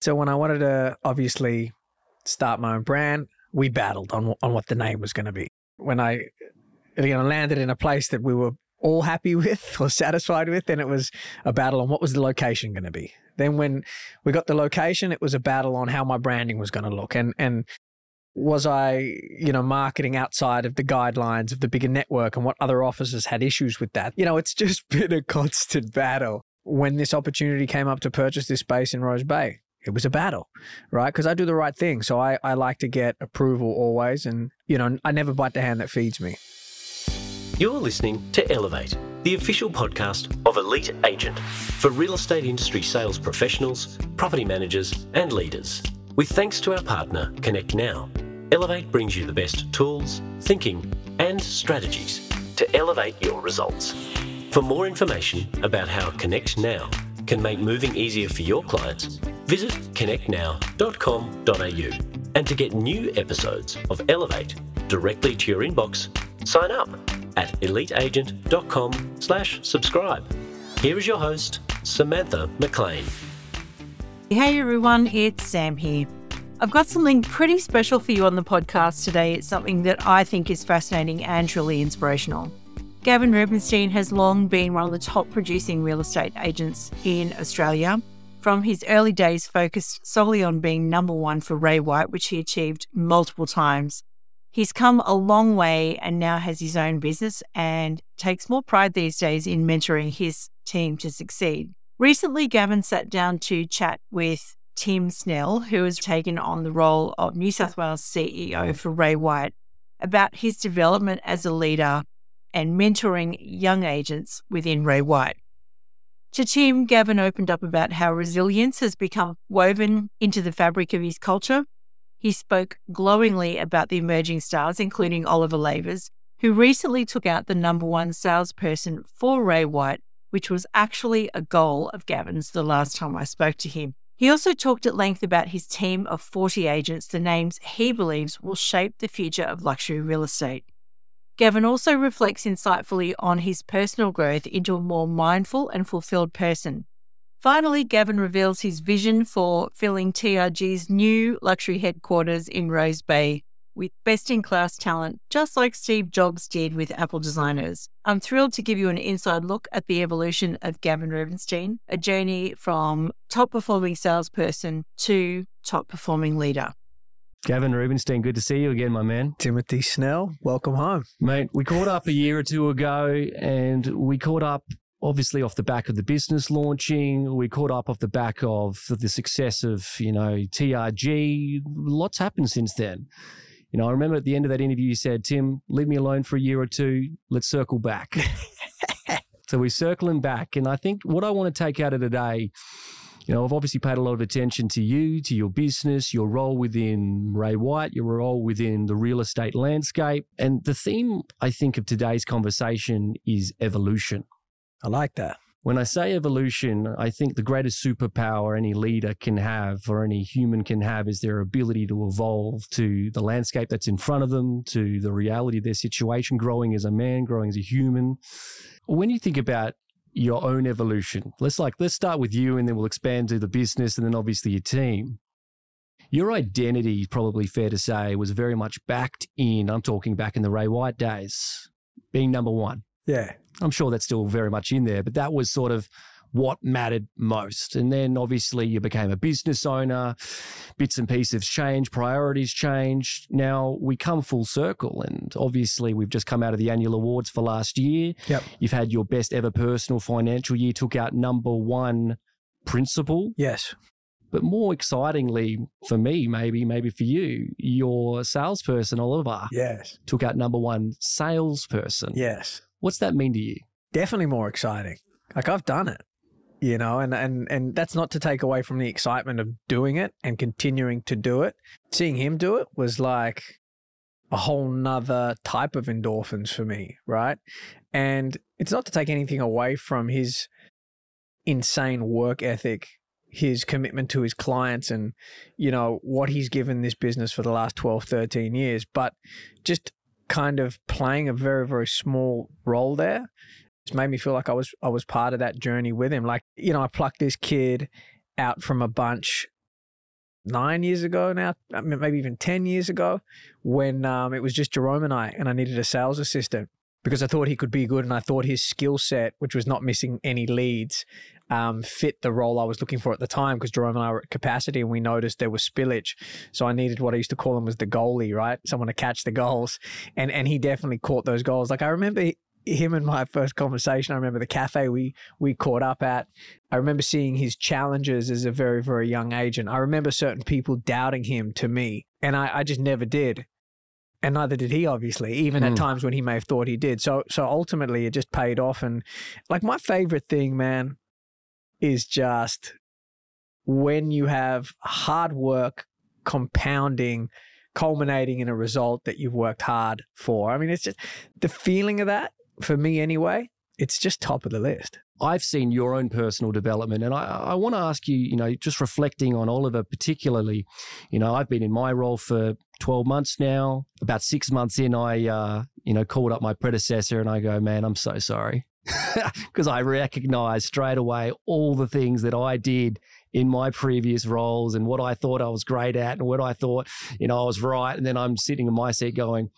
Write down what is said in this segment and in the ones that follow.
So when I wanted to obviously start my own brand, we battled on on what the name was going to be. When I you know landed in a place that we were all happy with or satisfied with, then it was a battle on what was the location going to be. Then when we got the location, it was a battle on how my branding was going to look and and was I, you know, marketing outside of the guidelines of the bigger network and what other offices had issues with that. You know, it's just been a constant battle. When this opportunity came up to purchase this space in Rose Bay, it was a battle, right? Because I do the right thing. So I, I like to get approval always. And, you know, I never bite the hand that feeds me. You're listening to Elevate, the official podcast of Elite Agent for real estate industry sales professionals, property managers, and leaders. With thanks to our partner, Connect Now, Elevate brings you the best tools, thinking, and strategies to elevate your results. For more information about how Connect Now can make moving easier for your clients, visit connectnow.com.au. And to get new episodes of Elevate directly to your inbox, sign up at eliteagent.com slash subscribe. Here is your host, Samantha McLean. Hey everyone, it's Sam here. I've got something pretty special for you on the podcast today. It's something that I think is fascinating and truly inspirational. Gavin Rubinstein has long been one of the top producing real estate agents in Australia. From his early days focused solely on being number one for Ray White, which he achieved multiple times, He's come a long way and now has his own business and takes more pride these days in mentoring his team to succeed. Recently, Gavin sat down to chat with Tim Snell, who has taken on the role of New South Wales CEO for Ray White, about his development as a leader and mentoring young agents within Ray White. To Tim, Gavin opened up about how resilience has become woven into the fabric of his culture he spoke glowingly about the emerging stars, including Oliver Lavers, who recently took out the number one salesperson for Ray White, which was actually a goal of Gavin's the last time I spoke to him. He also talked at length about his team of 40 agents, the names he believes will shape the future of luxury real estate. Gavin also reflects insightfully on his personal growth into a more mindful and fulfilled person, Finally, Gavin reveals his vision for filling TRG's new luxury headquarters in Rose Bay with best in class talent, just like Steve Jobs did with Apple designers. I'm thrilled to give you an inside look at the evolution of Gavin Rubinstein, a journey from top performing salesperson to top performing leader. Gavin Rubinstein, good to see you again, my man. Timothy Snell, welcome home. Mate, we caught up a year or two ago and we caught up obviously off the back of the business launching. We caught up off the back of the success of, you know, TRG. Lots happened since then. You know, I remember at the end of that interview, you said, Tim, leave me alone for a year or two. Let's circle back. so we're circling back. And I think what I want to take out of today, you know, I've obviously paid a lot of attention to you, to your business, your role within Ray White, your role within the real estate landscape. And the theme, I think, of today's conversation is evolution. I like that. When I say evolution, I think the greatest superpower any leader can have or any human can have is their ability to evolve to the landscape that's in front of them, to the reality of their situation, growing as a man, growing as a human. When you think about your own evolution, let's like let's start with you and then we'll expand to the business and then obviously your team. Your identity, probably fair to say, was very much backed in, I'm talking back in the Ray White days, being number one. Yeah. I'm sure that's still very much in there, but that was sort of what mattered most. And then obviously you became a business owner, bits and pieces change, priorities change. Now we come full circle. And obviously we've just come out of the annual awards for last year. Yep. You've had your best ever personal financial year, took out number one principal. Yes. But more excitingly for me, maybe, maybe for you, your salesperson, Oliver, yes, took out number one salesperson. Yes. What's that mean to you? Definitely more exciting. Like I've done it, you know, and, and, and that's not to take away from the excitement of doing it and continuing to do it. Seeing him do it was like a whole nother type of endorphins for me, right? And it's not to take anything away from his insane work ethic, his commitment to his clients and, you know, what he's given this business for the last 12, 13 years, but just kind of playing a very very small role there it's made me feel like I was I was part of that journey with him like you know I plucked this kid out from a bunch nine years ago now, maybe even 10 years ago, when um, it was just Jerome and I, and I needed a sales assistant because I thought he could be good and I thought his skill set, which was not missing any leads, um, fit the role I was looking for at the time because Jerome and I were at capacity and we noticed there was spillage. So I needed what I used to call him was the goalie, right? Someone to catch the goals. And and he definitely caught those goals. Like I remember him and my first conversation. I remember the cafe we we caught up at. I remember seeing his challenges as a very, very young age. And I remember certain people doubting him to me. And I, I just never did and neither did he obviously even mm. at hmm. times when he may have thought he did so so ultimately it just paid off and like my favorite thing man is just when you have hard work compounding culminating in a result that you've worked hard for i mean it's just the feeling of that for me anyway it's just top of the list I've seen your own personal development, and I, I want to ask you, you know, just reflecting on Oliver particularly, you know, I've been in my role for 12 months now. About six months in, I, uh, you know, called up my predecessor and I go, man, I'm so sorry. Because I recognize straight away all the things that I did in my previous roles and what I thought I was great at and what I thought, you know, I was right. And then I'm sitting in my seat going,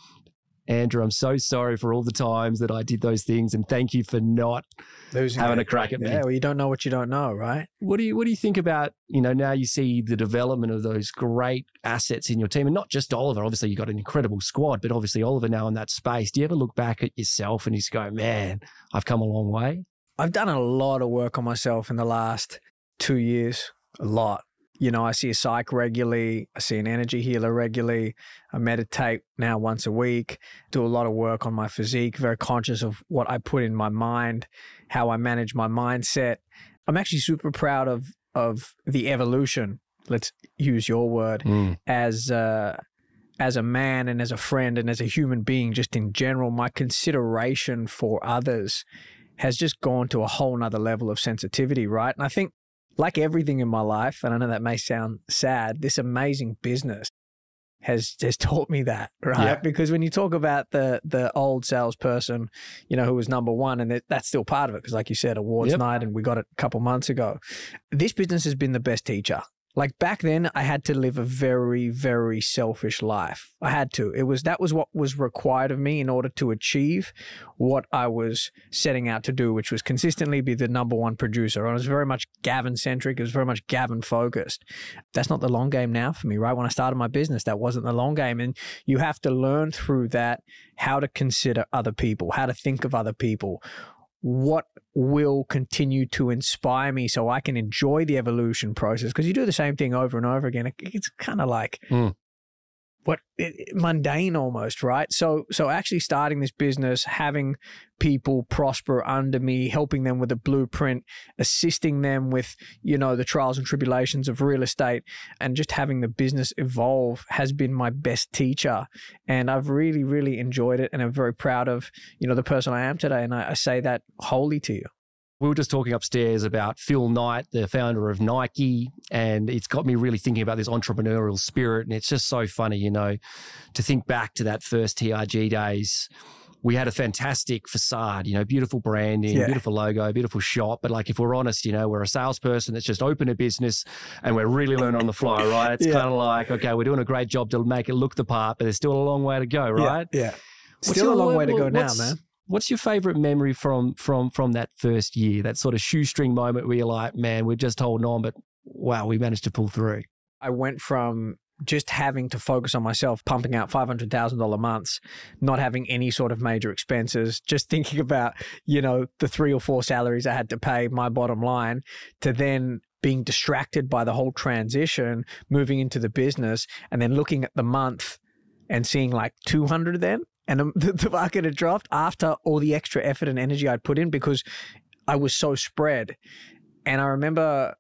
Andrew, I'm so sorry for all the times that I did those things, and thank you for not Losing having a crack at me. Yeah, well, you don't know what you don't know, right? What do you What do you think about you know now you see the development of those great assets in your team, and not just Oliver. Obviously, you've got an incredible squad, but obviously Oliver now in that space. Do you ever look back at yourself and just go, "Man, I've come a long way"? I've done a lot of work on myself in the last two years, a lot you know, I see a psych regularly. I see an energy healer regularly. I meditate now once a week, do a lot of work on my physique, very conscious of what I put in my mind, how I manage my mindset. I'm actually super proud of of the evolution. Let's use your word mm. as uh, as a man and as a friend and as a human being, just in general. My consideration for others has just gone to a whole nother level of sensitivity, right? And I think like everything in my life, and I know that may sound sad, this amazing business has has taught me that, right? Yeah. Because when you talk about the the old salesperson, you know, who was number one, and that's still part of it, because like you said, awards yep. night, and we got it a couple months ago. This business has been the best teacher. Like back then, I had to live a very, very selfish life. I had to. It was that was what was required of me in order to achieve what I was setting out to do, which was consistently be the number one producer. I was very much Gavin centric. It was very much Gavin focused. That's not the long game now for me, right? When I started my business, that wasn't the long game. And you have to learn through that how to consider other people, how to think of other people, what will continue to inspire me so I can enjoy the evolution process. Because you do the same thing over and over again. It's kind of like mm what mundane almost right? So so actually starting this business having people prosper under me helping them with a blueprint assisting them with you know the trials and tribulations of real estate and just having the business evolve has been my best teacher. And i've really really enjoyed it and i'm very proud of you know the person i am today. And i, I say that wholly to you we were just talking upstairs about Phil Knight, the founder of Nike, and it's got me really thinking about this entrepreneurial spirit. And it's just so funny, you know, to think back to that first TRG days. We had a fantastic facade, you know, beautiful branding, yeah. beautiful logo, beautiful shop. But like, if we're honest, you know, we're a salesperson that's just opened a business and we're really learning on the fly, right? It's yeah. kind of like, okay, we're doing a great job to make it look the part, but there's still a long way to go, right? Yeah. yeah. Still a long way to go now, man What's your favorite memory from from from that first year? That sort of shoestring moment where you're like, man, we're just holding on, but wow, we managed to pull through. I went from just having to focus on myself, pumping out five hundred thousand dollar months, not having any sort of major expenses, just thinking about you know the three or four salaries I had to pay, my bottom line, to then being distracted by the whole transition, moving into the business, and then looking at the month and seeing like two hundred then and the, the market had dropped after all the extra effort and energy I'd put in because I was so spread. And I remember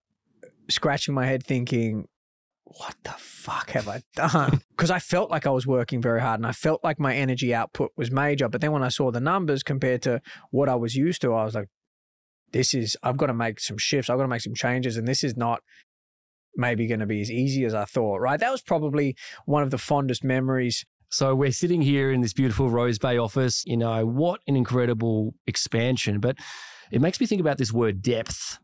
scratching my head thinking, what the fuck have I done? Because I felt like I was working very hard and I felt like my energy output was major. But then when I saw the numbers compared to what I was used to, I was like, this is, I've got to make some shifts. I've got to make some changes. And this is not maybe going to be as easy as I thought, right? That was probably one of the fondest memories so we're sitting here in this beautiful Rose Bay office. You know, what an incredible expansion. But it makes me think about this word depth.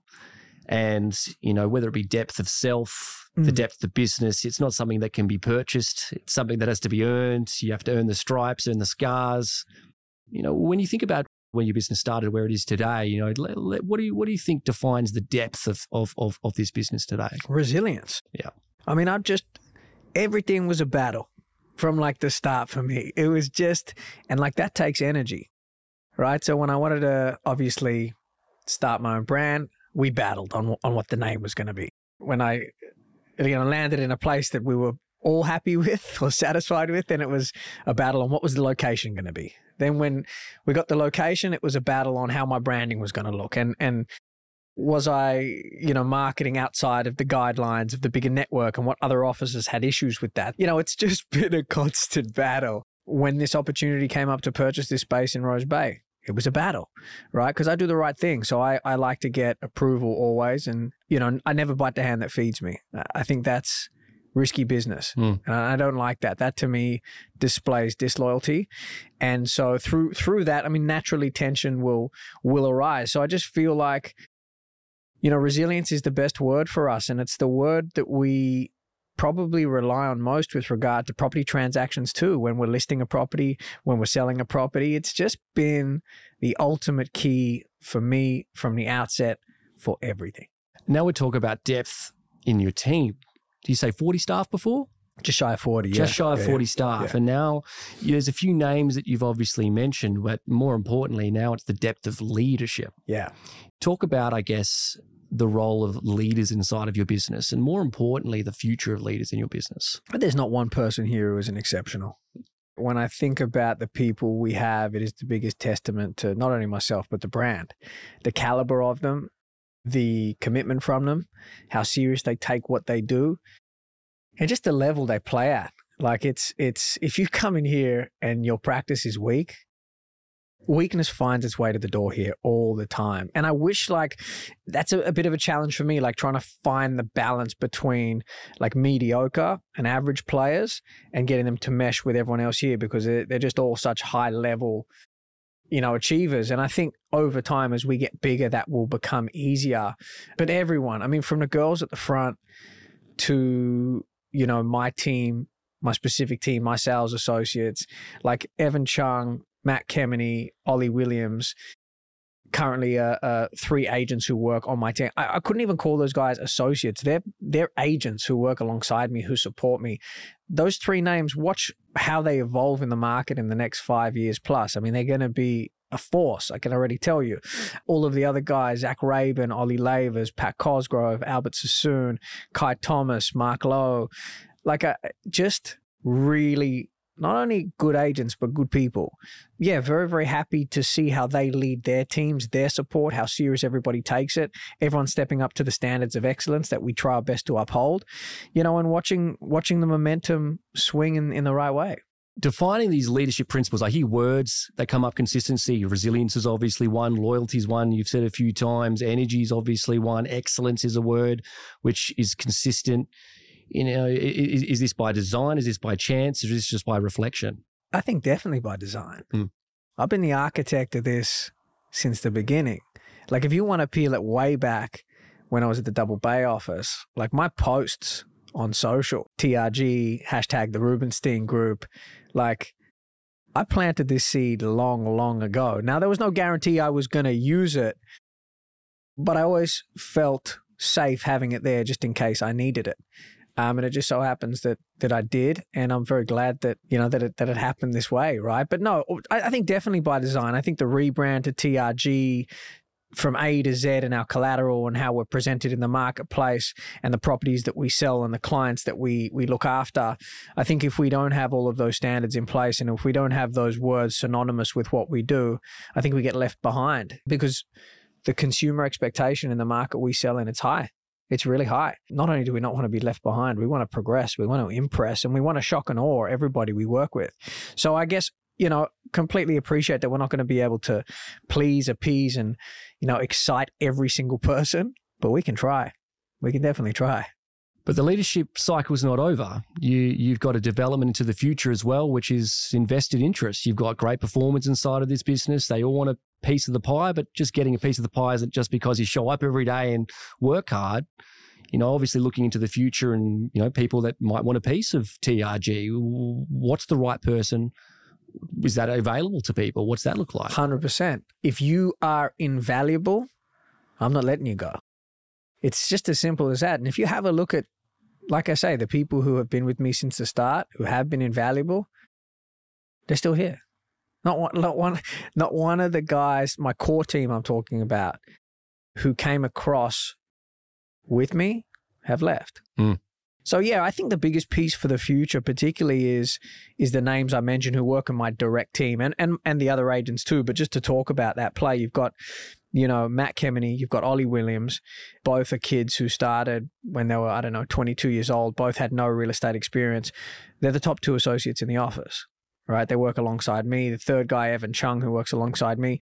And, you know, whether it be depth of self, the Mm. depth of business, it's not something that can be purchased. It's something that has to be earned. You have to earn the stripes, earn the scars. You know, when you think about when your business started, where it is today, you know, what do you what do you think defines the depth of of of, of this business today? Resilience. Yeah. I mean, I've just, everything was a battle from like the start for me. It was just, and like that takes energy, right? So when I wanted to obviously start my own brand, we battled on, on what the name was going to be. When I, you know, landed in a place that we were all happy with or satisfied with, then it was a battle on what was the location going to be. Then when we got the location, it was a battle on how my branding was going to look. And, and was I, you know, marketing outside of the guidelines of the bigger network and what other offices had issues with that? You know, it's just been a constant battle. When this opportunity came up to purchase this space in Rose Bay, it was a battle, right? Because I do the right thing. So I, I like to get approval always. And, you know, I never bite the hand that feeds me. I think that's risky business. Hmm. And I don't like that. That to me displays disloyalty. And so through through that, I mean, naturally tension will will arise. So I just feel like you know, resilience is the best word for us. And it's the word that we probably rely on most with regard to property transactions too. When we're listing a property, when we're selling a property, it's just been the ultimate key for me from the outset for everything. Now we talk about depth in your team. Do you say 40 staff before? Just shy of 40. Just yeah. shy of Yeah, 40 yeah. staff. And now there's a few names that you've obviously mentioned, but more importantly, now it's the depth of leadership. Yeah. Talk about, I guess, the role of leaders inside of your business and more importantly, the future of leaders in your business. But there's not one person here who isn't exceptional. When I think about the people we have, it is the biggest testament to not only myself, but the brand, the caliber of them, the commitment from them, how serious they take what they do, and just the level they play at. Like it's, it's, if you come in here and your practice is weak, weakness finds its way to the door here all the time. And I wish like that's a, a bit of a challenge for me, like trying to find the balance between like mediocre and average players and getting them to mesh with everyone else here because they're, they're just all such high level you know achievers and i think over time as we get bigger that will become easier but everyone i mean from the girls at the front to you know my team my specific team my sales associates like evan chung matt kemeny ollie williams currently uh, uh, three agents who work on my team. I, I couldn't even call those guys associates. They're they're agents who work alongside me, who support me. Those three names, watch how they evolve in the market in the next five years plus. I mean, they're going to be a force. I can already tell you. All of the other guys, Zach Rabin, Ollie Lavers, Pat Cosgrove, Albert Sassoon, Kai Thomas, Mark Lowe, like uh, just really not only good agents but good people. Yeah, very very happy to see how they lead their teams, their support, how serious everybody takes it. Everyone stepping up to the standards of excellence that we try our best to uphold. You know, and watching watching the momentum swing in, in the right way. Defining these leadership principles, I hear words that come up consistency. Resilience is obviously one, loyalty is one, you've said a few times, energy is obviously one, excellence is a word which is consistent. You know, is, is this by design? Is this by chance? Is this just by reflection? I think definitely by design. Hmm. I've been the architect of this since the beginning. Like, if you want to peel it way back when I was at the Double Bay office, like my posts on social, TRG, hashtag the Rubinstein group, like I planted this seed long, long ago. Now, there was no guarantee I was going to use it, but I always felt safe having it there just in case I needed it. Um, and it just so happens that that I did, and I'm very glad that you know that it that it happened this way, right? But no, I, I think definitely by design. I think the rebrand to TRG from A to Z and our collateral and how we're presented in the marketplace and the properties that we sell and the clients that we we look after. I think if we don't have all of those standards in place and if we don't have those words synonymous with what we do, I think we get left behind because the consumer expectation in the market we sell in it's high. It's really high. Not only do we not want to be left behind, we want to progress, we want to impress, and we want to shock and awe everybody we work with. So I guess, you know, completely appreciate that we're not going to be able to please, appease, and, you know, excite every single person, but we can try. We can definitely try. But the leadership cycle is not over. You you've got a development into the future as well, which is invested interest. You've got great performance inside of this business. They all want to piece of the pie, but just getting a piece of the pie isn't just because you show up every day and work hard. You know, obviously looking into the future and, you know, people that might want a piece of TRG. What's the right person? Is that available to people? What's that look like? 100%. If you are invaluable, I'm not letting you go. It's just as simple as that. And if you have a look at, like I say, the people who have been with me since the start, who have been invaluable, they're still here. Not one, not one, not one of the guys, my core team I'm talking about, who came across with me have left. Mm. So yeah, I think the biggest piece for the future, particularly, is is the names I mentioned who work in my direct team and and and the other agents too. But just to talk about that play, you've got, you know, Matt Kemeny, you've got Ollie Williams, both are kids who started when they were I don't know 22 years old. Both had no real estate experience. They're the top two associates in the office right? They work alongside me. The third guy, Evan Chung, who works alongside me.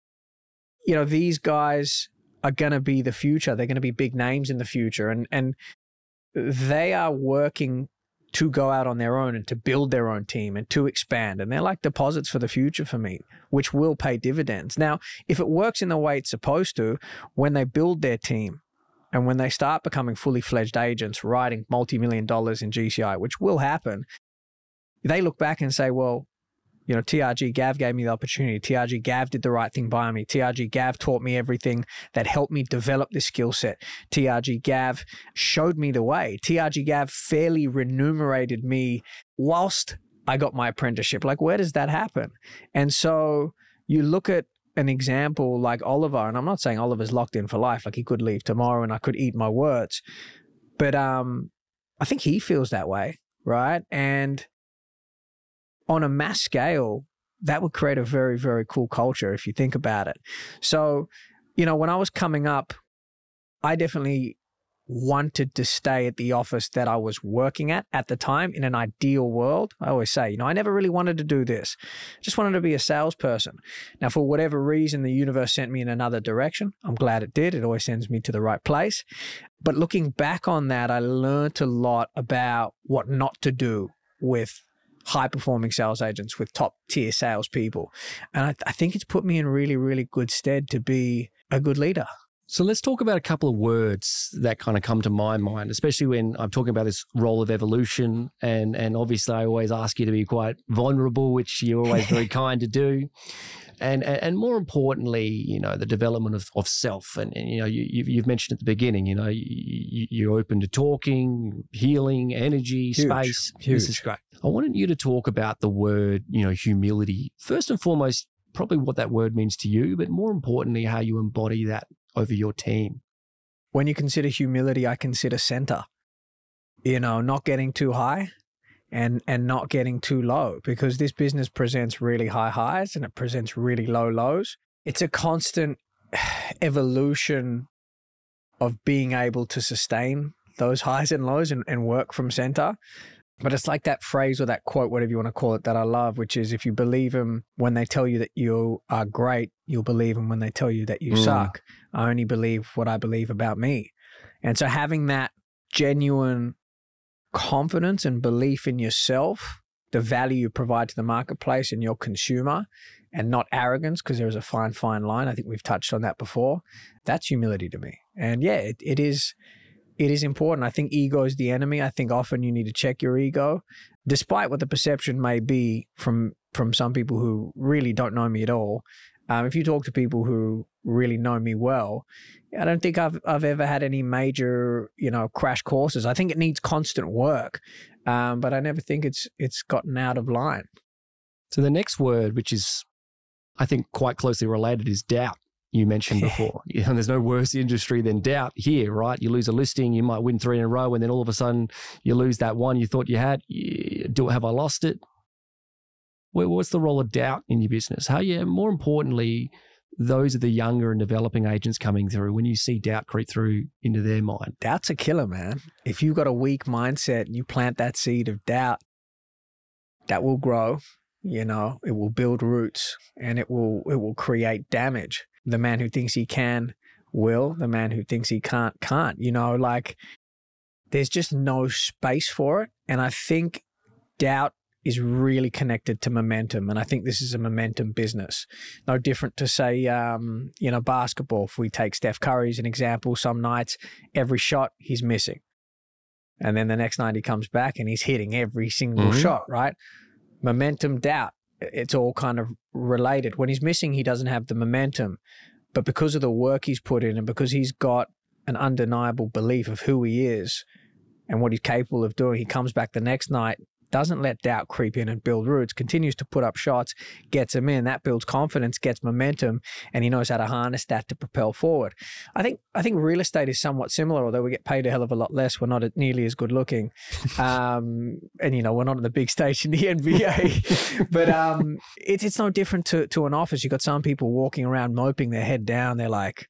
You know, these guys are going to be the future. They're going to be big names in the future. And, and they are working to go out on their own and to build their own team and to expand. And they're like deposits for the future for me, which will pay dividends. Now, if it works in the way it's supposed to, when they build their team and when they start becoming fully fledged agents, writing multi million dollars in GCI, which will happen, they look back and say, well, you know, TRG Gav gave me the opportunity. TRG Gav did the right thing by me. TRG Gav taught me everything that helped me develop this skill set. TRG Gav showed me the way. TRG Gav fairly remunerated me whilst I got my apprenticeship. Like, where does that happen? And so you look at an example like Oliver, and I'm not saying Oliver's locked in for life, like he could leave tomorrow and I could eat my words. But um, I think he feels that way, right? And on a mass scale, that would create a very, very cool culture if you think about it. So, you know, when I was coming up, I definitely wanted to stay at the office that I was working at at the time in an ideal world. I always say, you know, I never really wanted to do this. I just wanted to be a salesperson. Now, for whatever reason, the universe sent me in another direction. I'm glad it did. It always sends me to the right place. But looking back on that, I learned a lot about what not to do with high performing sales agents with top tier salespeople. And I, I think it's put me in really, really good stead to be a good leader. So let's talk about a couple of words that kind of come to my mind, especially when I'm talking about this role of evolution. And and obviously, I always ask you to be quite vulnerable, which you're always very kind to do and and more importantly, you know, the development of, of self. And, and you know, you, you've mentioned at the beginning, you know, you, you're open to talking, healing, energy, Huge. space. Huge. This is great. I wanted you to talk about the word, you know, humility. First and foremost, probably what that word means to you, but more importantly, how you embody that over your team. When you consider humility, I consider center. You know, not getting too high, and and not getting too low because this business presents really high highs and it presents really low lows. It's a constant evolution of being able to sustain those highs and lows and, and work from center. But it's like that phrase or that quote, whatever you want to call it, that I love, which is if you believe them when they tell you that you are great, you'll believe them when they tell you that you Mm. suck. I only believe what I believe about me. And so having that genuine confidence and belief in yourself, the value you provide to the marketplace and your consumer, and not arrogance, because there's a fine, fine line. I think we've touched on that before. That's humility to me. And yeah, it, it is it is important. I think ego is the enemy. I think often you need to check your ego, despite what the perception may be from from some people who really don't know me at all. Um, if you talk to people who really know me well, I don't think I've I've ever had any major you know crash courses. I think it needs constant work, um, but I never think it's it's gotten out of line. So the next word, which is, I think, quite closely related, is doubt. You mentioned before, You know, there's no worse industry than doubt here, right? You lose a listing, you might win three in a row, and then all of a sudden you lose that one you thought you had. Do have I lost it? Wha- What's the role of doubt in your business? How yeah, more importantly, those are the younger and developing agents coming through. When you see doubt creep through into their mind, Doubt's a killer, man. If you've got a weak mindset and you plant that seed of doubt, that will grow. You know, it will build roots and it will it will create damage. The man who thinks he can will. The man who thinks he can't can't. You know, like there's just no space for it. And I think doubt is really connected to momentum. And I think this is a momentum business. No different to, say, um, you know, basketball. If we take Steph Curry as an example, some nights, every shot he's missing. And then the next night he comes back and he's hitting every single Mhm. shot, right? Momentum, doubt. It's all kind of related. When he's missing, he doesn't have the momentum. But because of the work he's put in and because he's got an undeniable belief of who he is and what he's capable of doing, he comes back the next night, doesn't let doubt creep in and build roots, continues to put up shots, gets them in. That builds confidence, gets momentum, and he knows how to harness that to propel forward. I think I think real estate is somewhat similar, although we get paid a hell of a lot less. We're not nearly as good looking, um, and you know we're not on the big stage in the NBA. but um, it's it's no different to to an office. You've got some people walking around moping their head down. They're like,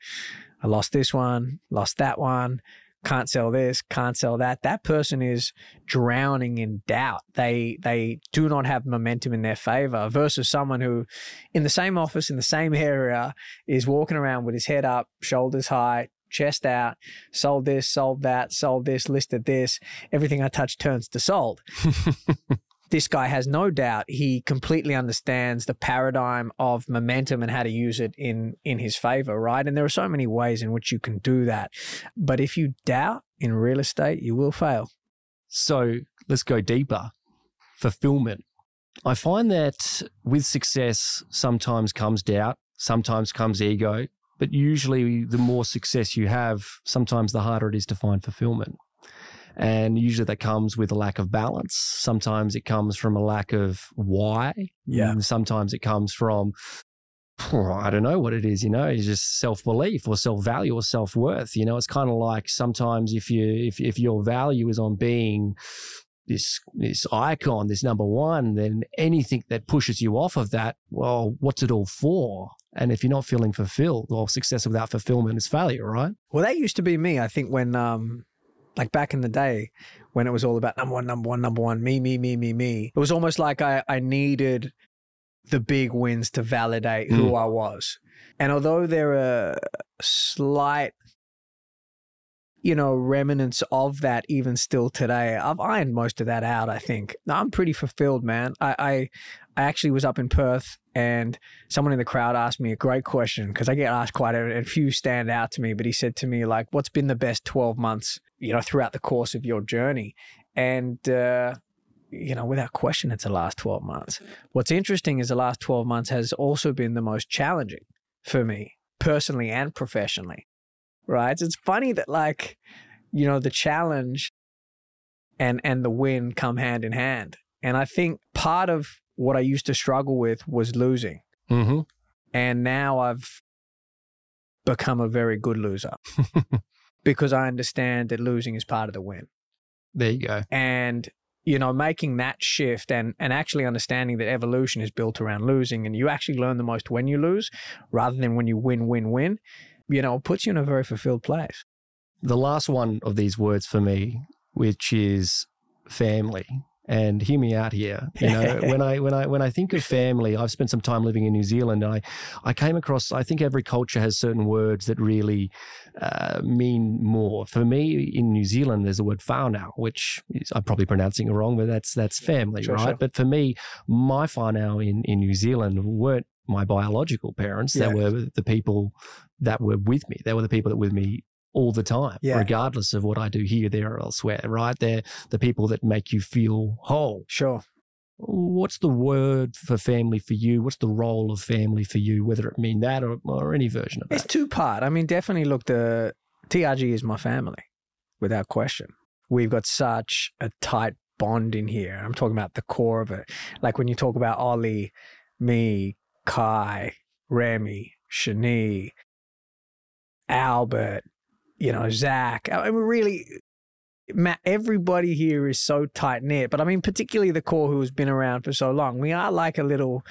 I lost this one, lost that one. Can't sell this, can't sell that. That person is drowning in doubt. They they do not have momentum in their favor versus someone who in the same office, in the same area, is walking around with his head up, shoulders high, chest out, sold this, sold that, sold this, listed this. Everything I touch turns to sold. this guy has no doubt he completely understands the paradigm of momentum and how to use it in in his favor right and there are so many ways in which you can do that but if you doubt in real estate you will fail So let's go deeper. Fulfillment. I find that with success, sometimes comes doubt, sometimes comes ego, but usually the more success you have, sometimes the harder it is to find fulfillment. And usually that comes with a lack of balance. Sometimes it comes from a lack of why. Yeah. And sometimes it comes from, I don't know what it is, you know, it's just self belief or self value or self worth. You know, it's kind of like sometimes if you, if, if your value is on being this, this icon, this number one, then anything that pushes you off of that, well, what's it all for? And if you're not feeling fulfilled, well, success without fulfillment is failure, right? well that used to be me i think when um like back in the day when it was all about number one number one number one me me me me me. It was almost like i i needed the big wins to validate who hmm. i was. And although there are slight you know remnants of that even still today i've ironed most of that out i think. I'm pretty fulfilled man. I i, I actually was up in perth and someone in the crowd asked me a great question because i get asked quite a, a few stand out to me but he said to me like what's been the best 12 months you know throughout the course of your journey and uh you know, without question, it's the last 12 months. What's interesting is the last 12 months has also been the most challenging for me personally and professionally, right? It's funny that, like, you know, the challenge and, and the win come hand in hand. And I think part of what I used to struggle with was losing. Mm-hmm. And now I've become a very good loser because I understand that losing is part of the win There you go. and you know making that shift and and actually understanding that evolution is built around losing and you actually learn the most when you lose rather than when you win win win you know it puts you in a very fulfilled place the last one of these words for me, which is family. And hear me out here. You know, when I when I when I think of family, I've spent some time living in New Zealand, and I I came across. I think every culture has certain words that really uh, mean more. For me, in New Zealand, there's the word whānau, which is, I'm probably pronouncing it wrong, but that's that's family, Sure, right? sure. But for me, my whānau in in New Zealand weren't my biological parents. They were the people that were with me. They were the people that were with me all the time, Yeah. regardless of what I do here, there, or elsewhere, right? They're the people that make you feel whole. sure What's the word for family for you? What's the role of family for you, whether it mean that or, or any version of it? it's that? two part i mean definitely look the trg is my family without question we've got such a tight bond in here i'm talking about the core of it like when you talk about ollie me kai remy shani albert you know zach i mean really Matt, everybody here is so tight knit, but I mean, particularly the core who has been around for so long. We are like a little,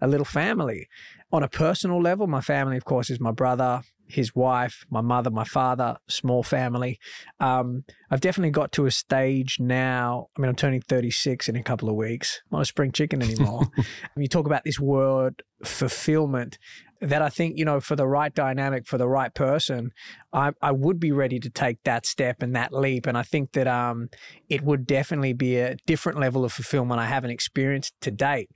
a little family. On a personal level, my family, of course, is my brother, his wife, my mother, my father, small family. Um, I've definitely got to a stage now. I mean, I'm turning 36 in a couple of weeks. I'm not a spring chicken anymore. when you talk about this word fulfillment, that I think, you know, for the right dynamic, for the right person, I, I would be ready to take that step and that leap. And I think that um, it would definitely be a different level of fulfillment I haven't experienced to date.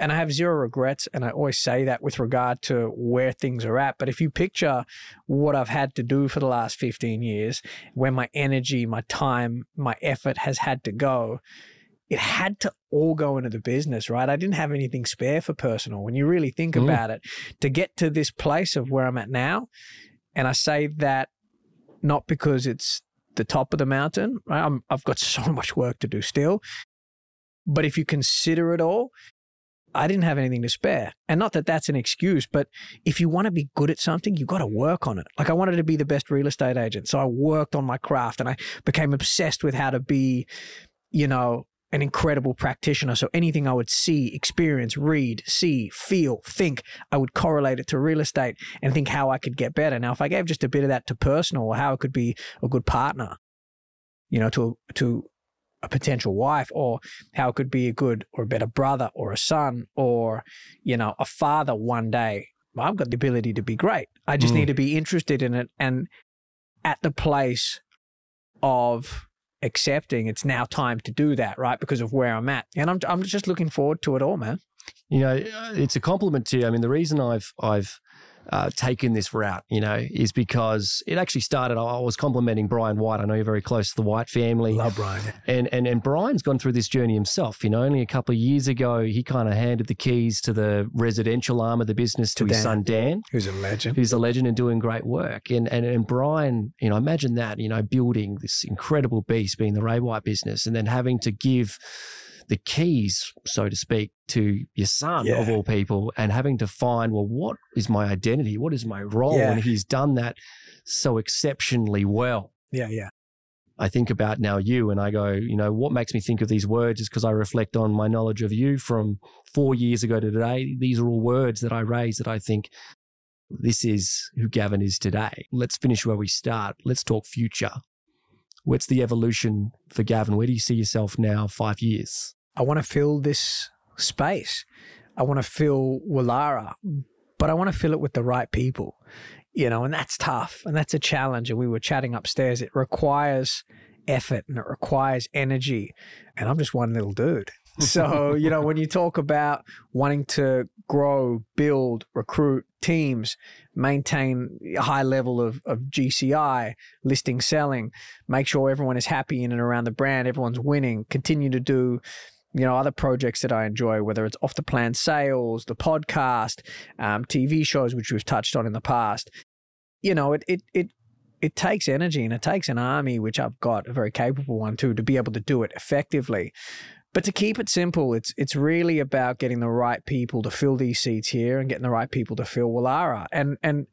And I have zero regrets. And I always say that with regard to where things are at. But if you picture what I've had to do for the last 15 years, where my energy, my time, my effort has had to go, it had to all go into the business, right? I didn't have anything spare for personal. When you really think mm. about it, to get to this place of where I'm at now, and I say that not because it's the top of the mountain, right? i have got so much work to do still. But if you consider it all, I didn't have anything to spare. And not that that's an excuse, but if you want to be good at something, you've got to work on it. Like I wanted to be the best real estate agent. So I worked on my craft and I became obsessed with how to be, you know, an incredible practitioner. So anything I would see, experience, read, see, feel, think, I would correlate it to real estate and think how I could get better. Now, if I gave just a bit of that to personal or how I could be a good partner, you know, to to a potential wife or how it could be a good or a better brother or a son or, you know, a father one day. I've got the ability to be great. I just mm. need to be interested in it and at the place of accepting it's now time to do that, right? Because of where I'm at. And I'm, I'm just looking forward to it all, man. You know, uh, it's a compliment to you. I mean, the reason I've, I've, uh, taken this route, you know, is because it actually started. I was complimenting Brian White. I know you're very close to the White family. Love Brian. And and and Brian's gone through this journey himself. You know, only a couple of years ago, he kind of handed the keys to the residential arm of the business to, to his Dan, son Dan, who's a legend, who's a legend and doing great work. And and and Brian, you know, imagine that, you know, building this incredible beast, being the Ray White business, and then having to give the keys, so to speak, to your son yeah. of all people and having to find, well, what is my identity? What is my role? Yeah. And he's done that so exceptionally well. Yeah, yeah. I think about now you and I go, you know, what makes me think of these words is because I reflect on my knowledge of you from four years ago to today. These are all words that I raise that I think this is who Gavin is today. Let's finish where we start. Let's talk future. What's the evolution for Gavin? Where do you see yourself now, five years? I want to fill this space. I want to fill Wallara, but I want to fill it with the right people, you know, and that's tough and that's a challenge. And we were chatting upstairs. It requires effort and it requires energy. And I'm just one little dude. So, you know, when you talk about wanting to grow, build, recruit teams, maintain a high level of, of GCI, listing, selling, make sure everyone is happy in and around the brand, everyone's winning, continue to do you know other projects that I enjoy, whether it's off the plan sales, the podcast, um, TV shows, which we've touched on in the past. You know, it it it it takes energy and it takes an army, which I've got a very capable one too, to be able to do it effectively. But to keep it simple, it's it's really about getting the right people to fill these seats here and getting the right people to fill Wallara. And and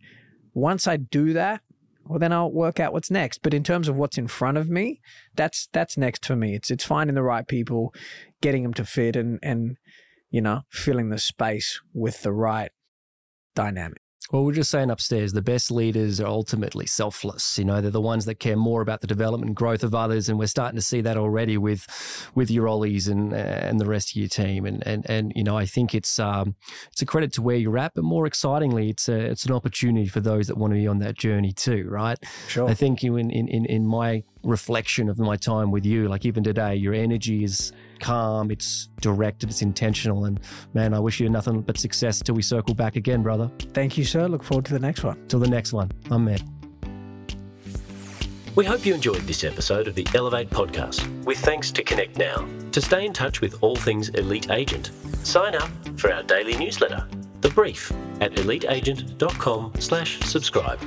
once I do that, well then I'll work out what's next. But in terms of what's in front of me, that's that's next for me. It's it's finding the right people, getting them to fit and and you know, filling the space with the right dynamic. Well, we're just saying upstairs, the best leaders are ultimately selfless. You know, they're the ones that care more about the development and growth of others, and we're starting to see that already with with your Ollies and and the rest of your team. And and and you know, I think it's um it's a credit to where you're at, but more excitingly, it's a it's an opportunity for those that want to be on that journey too, right? Sure. I think you in in in my reflection of my time with you, like even today, your energy is calm, it's directed, it's intentional. And man, I wish you nothing but success till we circle back again, brother. Thank you, sir. Look forward to the next one. Till the next one. I'm Matt. We hope you enjoyed this episode of the Elevate podcast, with thanks to Connect Now. To stay in touch with all things Elite Agent, sign up for our daily newsletter, The Brief, at eliteagent.com slash subscribe.